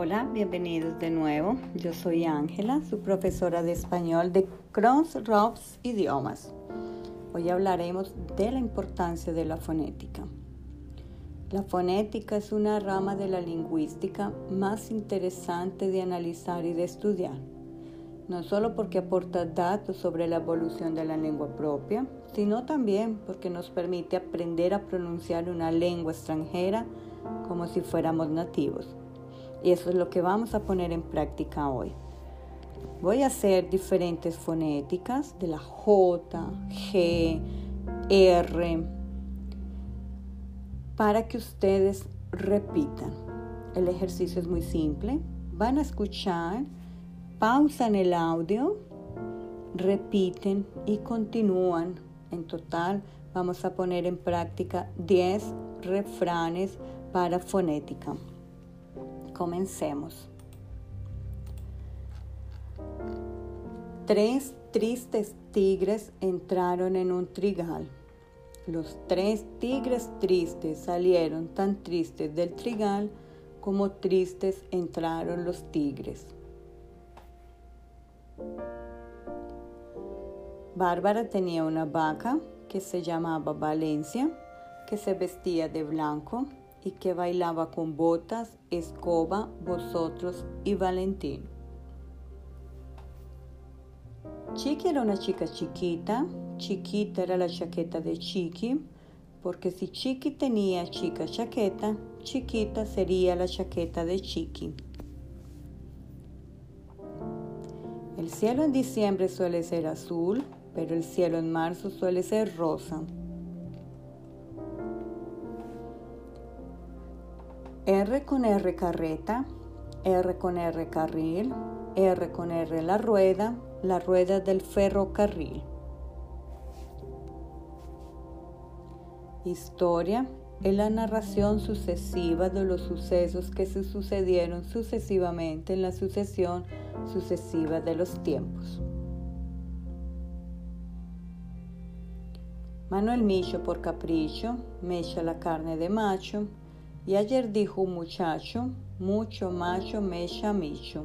Hola, bienvenidos de nuevo. Yo soy Ángela, su profesora de español de Crossroads Idiomas. Hoy hablaremos de la importancia de la fonética. La fonética es una rama de la lingüística más interesante de analizar y de estudiar, no solo porque aporta datos sobre la evolución de la lengua propia, sino también porque nos permite aprender a pronunciar una lengua extranjera como si fuéramos nativos. Y eso es lo que vamos a poner en práctica hoy. Voy a hacer diferentes fonéticas de la J, G, R, para que ustedes repitan. El ejercicio es muy simple. Van a escuchar, pausan el audio, repiten y continúan. En total vamos a poner en práctica 10 refranes para fonética. Comencemos. Tres tristes tigres entraron en un trigal. Los tres tigres tristes salieron tan tristes del trigal como tristes entraron los tigres. Bárbara tenía una vaca que se llamaba Valencia, que se vestía de blanco y que bailaba con botas, escoba, vosotros y Valentín. Chiqui era una chica chiquita, chiquita era la chaqueta de Chiqui, porque si Chiqui tenía chica chaqueta, chiquita sería la chaqueta de Chiqui. El cielo en diciembre suele ser azul, pero el cielo en marzo suele ser rosa. R con R carreta, R con R carril, R con R la rueda, la rueda del ferrocarril. Historia es la narración sucesiva de los sucesos que se sucedieron sucesivamente en la sucesión sucesiva de los tiempos. Manuel Micho por capricho, mecha la carne de macho, y ayer dijo un muchacho, mucho macho mecha micho.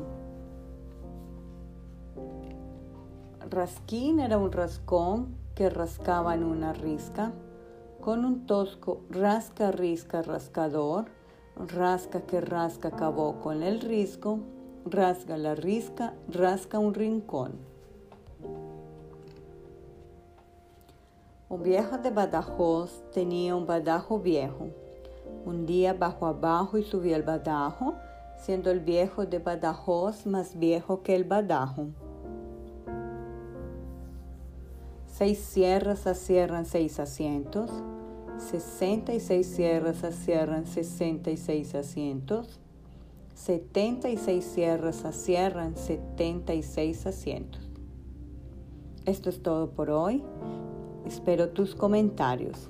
Rasquín era un rascón que rascaba en una risca, con un tosco rasca risca rascador, rasca que rasca acabó con el risco, rasga la risca, rasca un rincón. Un viejo de Badajoz tenía un badajo viejo un día bajó abajo y subió el badajo, siendo el viejo de Badajoz más viejo que el badajo. Seis sierras acierran seis asientos, sesenta y seis sierras acierran sesenta y seis asientos, setenta y seis sierras acierran setenta y seis asientos. Esto es todo por hoy. Espero tus comentarios.